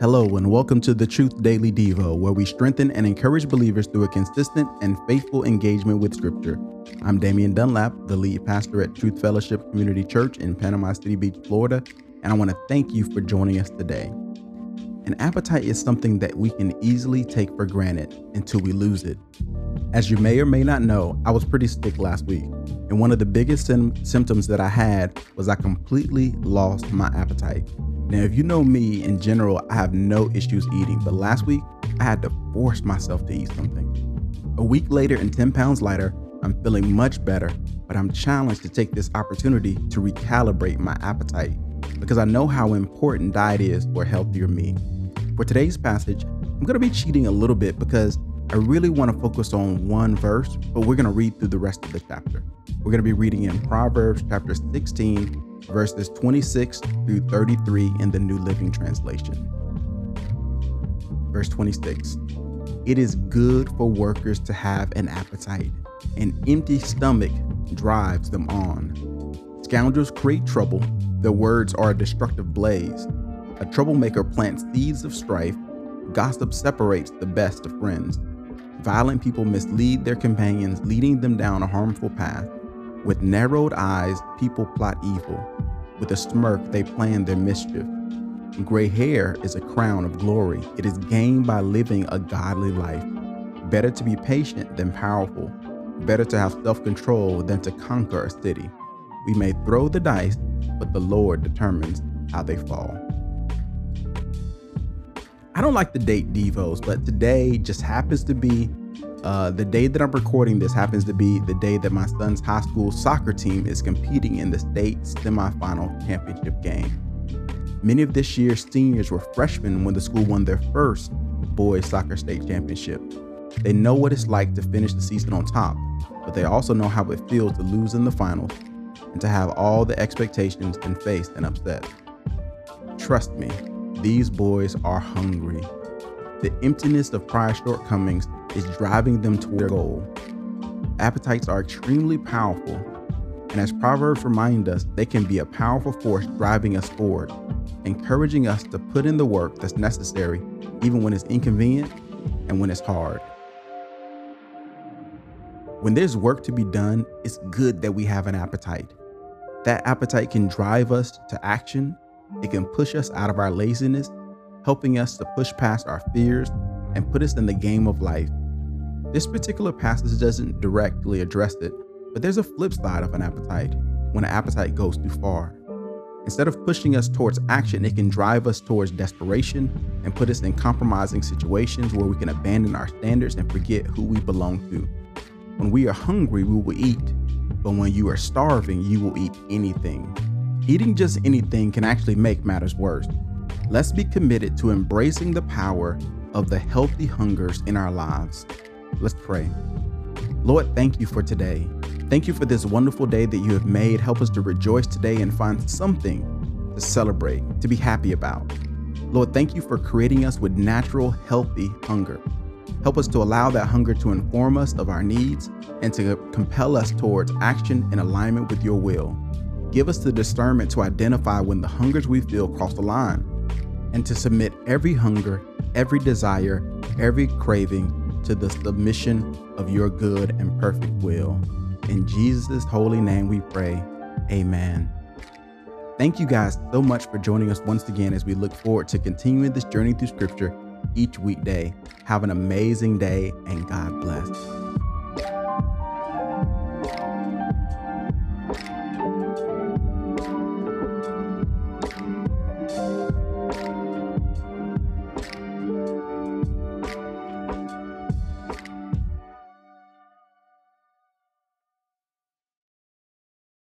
Hello, and welcome to the Truth Daily Devo, where we strengthen and encourage believers through a consistent and faithful engagement with Scripture. I'm Damian Dunlap, the lead pastor at Truth Fellowship Community Church in Panama City Beach, Florida, and I want to thank you for joining us today. An appetite is something that we can easily take for granted until we lose it. As you may or may not know, I was pretty sick last week, and one of the biggest sim- symptoms that I had was I completely lost my appetite. Now, if you know me in general, I have no issues eating, but last week I had to force myself to eat something. A week later and 10 pounds lighter, I'm feeling much better, but I'm challenged to take this opportunity to recalibrate my appetite because I know how important diet is for healthier me. For today's passage, I'm going to be cheating a little bit because I really want to focus on one verse, but we're going to read through the rest of the chapter. We're going to be reading in Proverbs chapter 16, verses 26 through 33 in the New Living Translation. Verse 26 It is good for workers to have an appetite, an empty stomach drives them on. Scoundrels create trouble, their words are a destructive blaze. A troublemaker plants seeds of strife, gossip separates the best of friends. Violent people mislead their companions, leading them down a harmful path. With narrowed eyes, people plot evil. With a smirk, they plan their mischief. Gray hair is a crown of glory. It is gained by living a godly life. Better to be patient than powerful. Better to have self control than to conquer a city. We may throw the dice, but the Lord determines how they fall. I don't like the date Devos, but today just happens to be uh, the day that I'm recording this happens to be the day that my son's high school soccer team is competing in the state semifinal championship game. Many of this year's seniors were freshmen when the school won their first boys soccer state championship. They know what it's like to finish the season on top, but they also know how it feels to lose in the finals and to have all the expectations and faced and upset. Trust me, these boys are hungry. The emptiness of prior shortcomings is driving them toward their goal. Appetites are extremely powerful, and as Proverbs remind us, they can be a powerful force driving us forward, encouraging us to put in the work that's necessary, even when it's inconvenient and when it's hard. When there's work to be done, it's good that we have an appetite. That appetite can drive us to action, it can push us out of our laziness, helping us to push past our fears and put us in the game of life. This particular passage doesn't directly address it, but there's a flip side of an appetite when an appetite goes too far. Instead of pushing us towards action, it can drive us towards desperation and put us in compromising situations where we can abandon our standards and forget who we belong to. When we are hungry, we will eat, but when you are starving, you will eat anything. Eating just anything can actually make matters worse. Let's be committed to embracing the power of the healthy hungers in our lives. Let's pray. Lord, thank you for today. Thank you for this wonderful day that you have made. Help us to rejoice today and find something to celebrate, to be happy about. Lord, thank you for creating us with natural, healthy hunger. Help us to allow that hunger to inform us of our needs and to compel us towards action in alignment with your will. Give us the discernment to identify when the hungers we feel cross the line and to submit every hunger, every desire, every craving to the submission of your good and perfect will. In Jesus' holy name we pray. Amen. Thank you guys so much for joining us once again as we look forward to continuing this journey through Scripture each weekday. Have an amazing day and God bless.